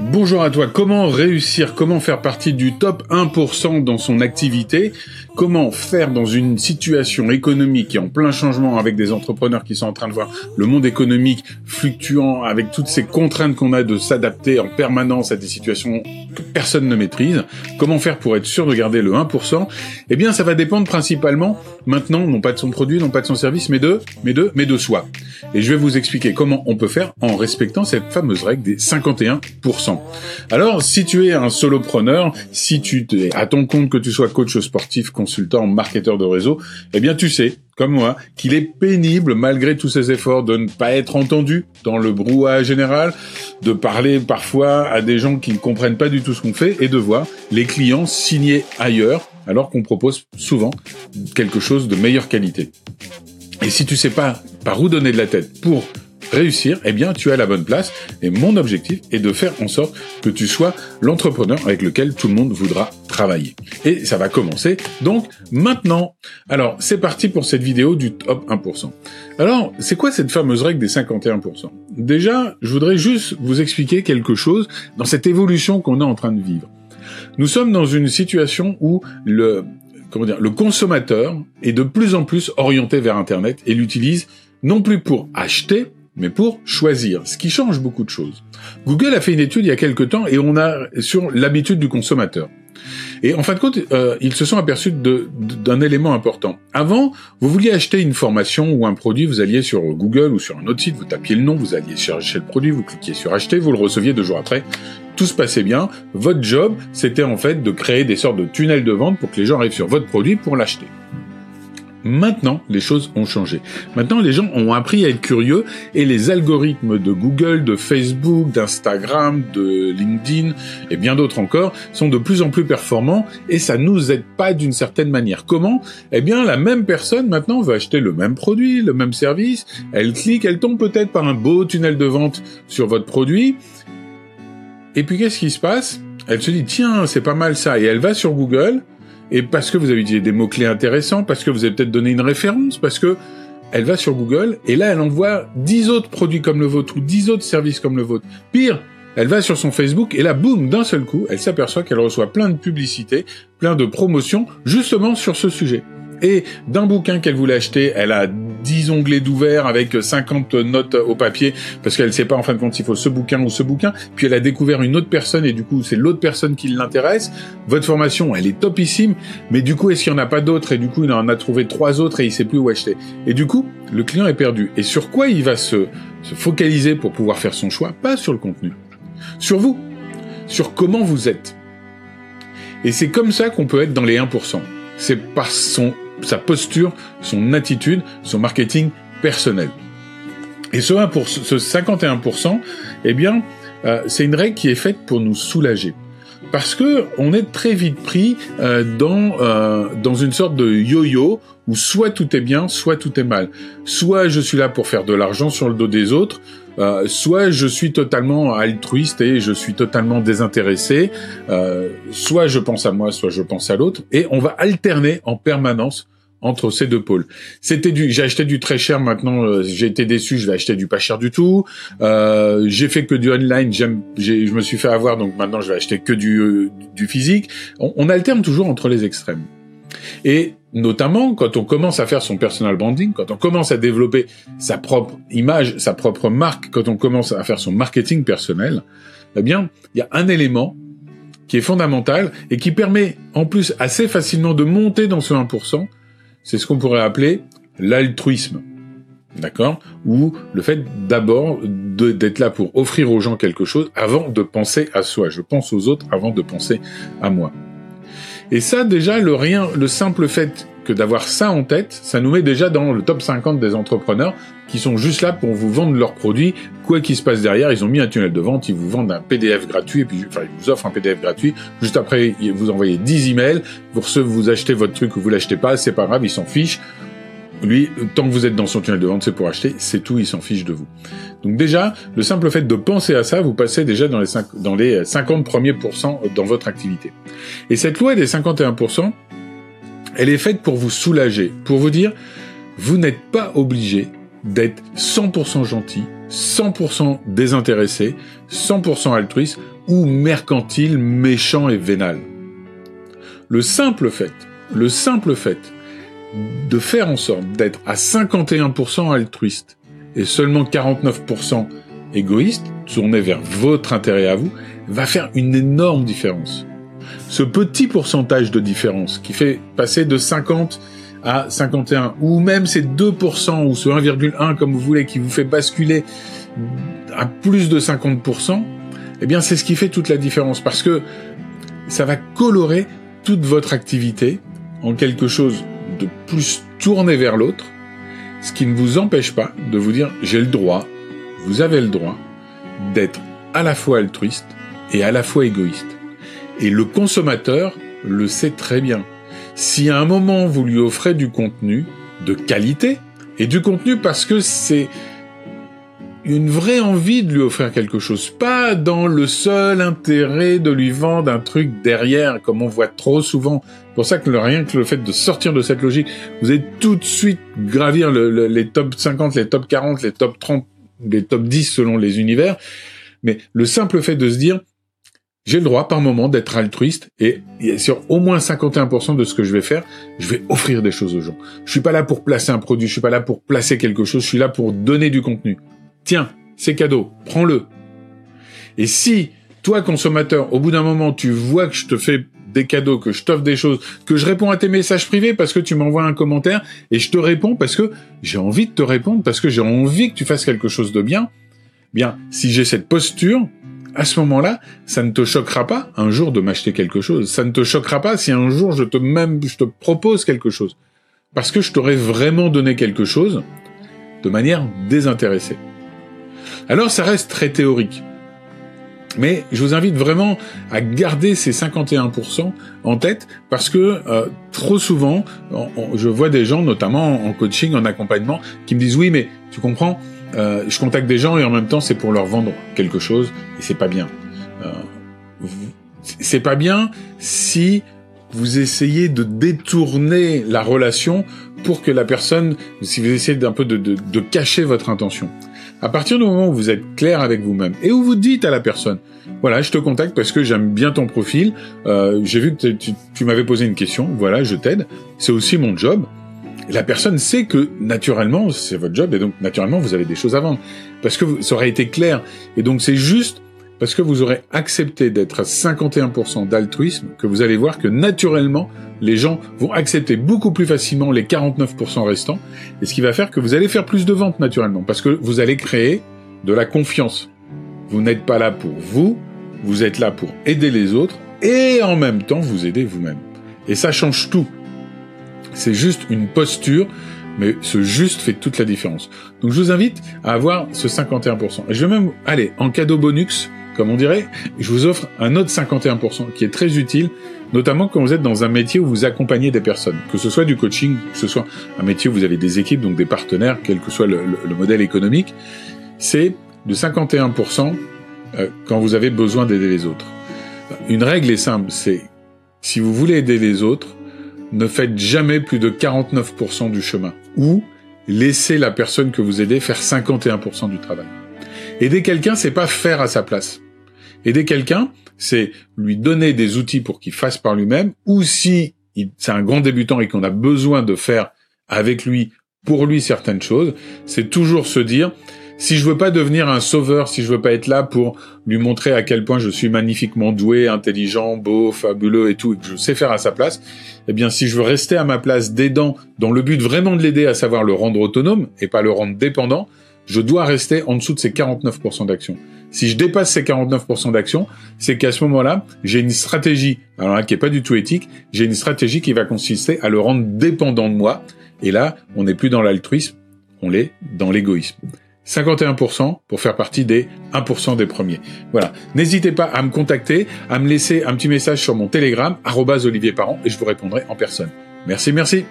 Bonjour à toi, comment réussir, comment faire partie du top 1% dans son activité, comment faire dans une situation économique qui est en plein changement avec des entrepreneurs qui sont en train de voir le monde économique fluctuant avec toutes ces contraintes qu'on a de s'adapter en permanence à des situations que personne ne maîtrise, comment faire pour être sûr de garder le 1% Eh bien ça va dépendre principalement maintenant non pas de son produit, non pas de son service, mais de mais de mais de soi. Et je vais vous expliquer comment on peut faire en respectant cette fameuse règle des 51%. Alors, si tu es un solopreneur, si tu es à ton compte, que tu sois coach sportif, consultant, marketeur de réseau, eh bien, tu sais, comme moi, qu'il est pénible, malgré tous ces efforts, de ne pas être entendu dans le brouhaha général, de parler parfois à des gens qui ne comprennent pas du tout ce qu'on fait et de voir les clients signer ailleurs, alors qu'on propose souvent quelque chose de meilleure qualité. Et si tu sais pas par où donner de la tête pour réussir, eh bien, tu as la bonne place. Et mon objectif est de faire en sorte que tu sois l'entrepreneur avec lequel tout le monde voudra travailler. Et ça va commencer donc maintenant. Alors, c'est parti pour cette vidéo du top 1%. Alors, c'est quoi cette fameuse règle des 51% Déjà, je voudrais juste vous expliquer quelque chose dans cette évolution qu'on est en train de vivre. Nous sommes dans une situation où le, comment dire, le consommateur est de plus en plus orienté vers Internet et l'utilise non plus pour acheter, mais pour choisir, ce qui change beaucoup de choses. Google a fait une étude il y a quelque temps et on a sur l'habitude du consommateur. Et en fin de compte, euh, ils se sont aperçus d'un élément important. Avant, vous vouliez acheter une formation ou un produit, vous alliez sur Google ou sur un autre site, vous tapiez le nom, vous alliez chercher le produit, vous cliquiez sur acheter, vous le receviez deux jours après. Tout se passait bien. Votre job, c'était en fait de créer des sortes de tunnels de vente pour que les gens arrivent sur votre produit pour l'acheter. Maintenant, les choses ont changé. Maintenant, les gens ont appris à être curieux et les algorithmes de Google, de Facebook, d'Instagram, de LinkedIn et bien d'autres encore sont de plus en plus performants et ça nous aide pas d'une certaine manière. Comment? Eh bien, la même personne maintenant veut acheter le même produit, le même service. Elle clique, elle tombe peut-être par un beau tunnel de vente sur votre produit. Et puis, qu'est-ce qui se passe? Elle se dit, tiens, c'est pas mal ça. Et elle va sur Google et parce que vous avez utilisé des mots-clés intéressants, parce que vous avez peut-être donné une référence, parce que elle va sur Google et là elle envoie 10 autres produits comme le vôtre ou 10 autres services comme le vôtre. Pire, elle va sur son Facebook et là, boum, d'un seul coup, elle s'aperçoit qu'elle reçoit plein de publicités, plein de promotions, justement sur ce sujet. Et d'un bouquin qu'elle voulait acheter, elle a 10 onglets d'ouvert avec 50 notes au papier parce qu'elle sait pas en fin de compte s'il faut ce bouquin ou ce bouquin. Puis elle a découvert une autre personne et du coup c'est l'autre personne qui l'intéresse. Votre formation, elle est topissime, mais du coup est-ce qu'il y en a pas d'autres? Et du coup il en a trouvé trois autres et il sait plus où acheter. Et du coup le client est perdu. Et sur quoi il va se, se focaliser pour pouvoir faire son choix? Pas sur le contenu, sur vous, sur comment vous êtes. Et c'est comme ça qu'on peut être dans les 1%. C'est par son sa posture, son attitude, son marketing personnel. Et ce, pour, ce 51%, eh bien, euh, c'est une règle qui est faite pour nous soulager. Parce que on est très vite pris euh, dans euh, dans une sorte de yo-yo où soit tout est bien, soit tout est mal. Soit je suis là pour faire de l'argent sur le dos des autres, euh, soit je suis totalement altruiste et je suis totalement désintéressé, euh, soit je pense à moi, soit je pense à l'autre, et on va alterner en permanence entre ces deux pôles. C'était du, j'ai acheté du très cher, maintenant euh, j'ai été déçu, je vais acheter du pas cher du tout. j'ai fait que du online, j'aime, je me suis fait avoir, donc maintenant je vais acheter que du, du physique. On, on alterne toujours entre les extrêmes. Et notamment quand on commence à faire son personal branding, quand on commence à développer sa propre image, sa propre marque, quand on commence à faire son marketing personnel, eh bien, il y a un élément qui est fondamental et qui permet en plus assez facilement de monter dans ce 1%, c'est ce qu'on pourrait appeler l'altruisme. D'accord? Ou le fait d'abord d'être là pour offrir aux gens quelque chose avant de penser à soi. Je pense aux autres avant de penser à moi. Et ça, déjà, le rien, le simple fait d'avoir ça en tête, ça nous met déjà dans le top 50 des entrepreneurs qui sont juste là pour vous vendre leurs produits, quoi qu'il se passe derrière, ils ont mis un tunnel de vente, ils vous vendent un PDF gratuit, et puis, enfin, ils vous offrent un PDF gratuit, juste après, vous envoyez 10 emails, pour ceux vous achetez votre truc ou vous l'achetez pas, c'est pas grave, ils s'en fichent, lui, tant que vous êtes dans son tunnel de vente, c'est pour acheter, c'est tout, il s'en fiche de vous. Donc déjà, le simple fait de penser à ça, vous passez déjà dans les, dans les 50 premiers pourcents dans votre activité. Et cette loi des 51%, elle est faite pour vous soulager, pour vous dire, vous n'êtes pas obligé d'être 100% gentil, 100% désintéressé, 100% altruiste ou mercantile, méchant et vénal. Le simple fait, le simple fait de faire en sorte d'être à 51% altruiste et seulement 49% égoïste, tourné vers votre intérêt à vous, va faire une énorme différence. Ce petit pourcentage de différence qui fait passer de 50 à 51, ou même ces 2% ou ce 1,1 comme vous voulez qui vous fait basculer à plus de 50%, eh bien c'est ce qui fait toute la différence parce que ça va colorer toute votre activité en quelque chose de plus tourné vers l'autre, ce qui ne vous empêche pas de vous dire j'ai le droit, vous avez le droit d'être à la fois altruiste et à la fois égoïste. Et le consommateur le sait très bien. Si à un moment vous lui offrez du contenu de qualité, et du contenu parce que c'est une vraie envie de lui offrir quelque chose, pas dans le seul intérêt de lui vendre un truc derrière, comme on voit trop souvent. C'est pour ça que rien que le fait de sortir de cette logique, vous allez tout de suite gravir les top 50, les top 40, les top 30, les top 10 selon les univers. Mais le simple fait de se dire, j'ai le droit par moment d'être altruiste et sur au moins 51% de ce que je vais faire, je vais offrir des choses aux gens. Je suis pas là pour placer un produit, je suis pas là pour placer quelque chose, je suis là pour donner du contenu. Tiens, c'est cadeau, prends-le. Et si toi consommateur, au bout d'un moment, tu vois que je te fais des cadeaux, que je t'offre des choses, que je réponds à tes messages privés parce que tu m'envoies un commentaire et je te réponds parce que j'ai envie de te répondre, parce que j'ai envie que tu fasses quelque chose de bien, bien, si j'ai cette posture, à ce moment-là, ça ne te choquera pas un jour de m'acheter quelque chose. Ça ne te choquera pas si un jour je te même, je te propose quelque chose. Parce que je t'aurais vraiment donné quelque chose de manière désintéressée. Alors ça reste très théorique. Mais je vous invite vraiment à garder ces 51% en tête parce que euh, trop souvent, je vois des gens, notamment en coaching, en accompagnement, qui me disent oui, mais tu comprends, euh, je contacte des gens et en même temps c'est pour leur vendre quelque chose et c'est pas bien. Euh, c'est pas bien si vous essayez de détourner la relation pour que la personne, si vous essayez d'un peu de, cacher votre intention. À partir du moment où vous êtes clair avec vous-même et où vous dites à la personne, voilà, je te contacte parce que j'aime bien ton profil, euh, j'ai vu que tu m'avais posé une question, voilà, je t'aide, c'est aussi mon job, la personne sait que naturellement, c'est votre job et donc naturellement vous avez des choses à vendre. Parce que ça aurait été clair. Et donc c'est juste parce que vous aurez accepté d'être à 51% d'altruisme que vous allez voir que naturellement les gens vont accepter beaucoup plus facilement les 49% restants. Et ce qui va faire que vous allez faire plus de ventes naturellement. Parce que vous allez créer de la confiance. Vous n'êtes pas là pour vous, vous êtes là pour aider les autres et en même temps vous aider vous-même. Et ça change tout. C'est juste une posture, mais ce juste fait toute la différence. Donc je vous invite à avoir ce 51%. Et je vais même, allez, en cadeau bonus, comme on dirait, je vous offre un autre 51% qui est très utile, notamment quand vous êtes dans un métier où vous accompagnez des personnes, que ce soit du coaching, que ce soit un métier où vous avez des équipes, donc des partenaires, quel que soit le, le modèle économique, c'est de 51% euh, quand vous avez besoin d'aider les autres. Une règle est simple, c'est si vous voulez aider les autres, ne faites jamais plus de 49% du chemin. Ou laissez la personne que vous aidez faire 51% du travail. Aider quelqu'un, c'est pas faire à sa place. Aider quelqu'un, c'est lui donner des outils pour qu'il fasse par lui-même, ou si c'est un grand débutant et qu'on a besoin de faire avec lui, pour lui certaines choses, c'est toujours se dire, si je veux pas devenir un sauveur, si je veux pas être là pour lui montrer à quel point je suis magnifiquement doué, intelligent, beau, fabuleux et tout, et que je sais faire à sa place, eh bien, si je veux rester à ma place d'aidant dans le but vraiment de l'aider, à savoir le rendre autonome et pas le rendre dépendant, je dois rester en dessous de ces 49% d'action. Si je dépasse ces 49% d'action, c'est qu'à ce moment-là, j'ai une stratégie, alors là, qui est pas du tout éthique, j'ai une stratégie qui va consister à le rendre dépendant de moi. Et là, on n'est plus dans l'altruisme, on l'est dans l'égoïsme. 51% pour faire partie des 1% des premiers. Voilà. N'hésitez pas à me contacter, à me laisser un petit message sur mon Telegram, Olivier Parent, et je vous répondrai en personne. Merci, merci.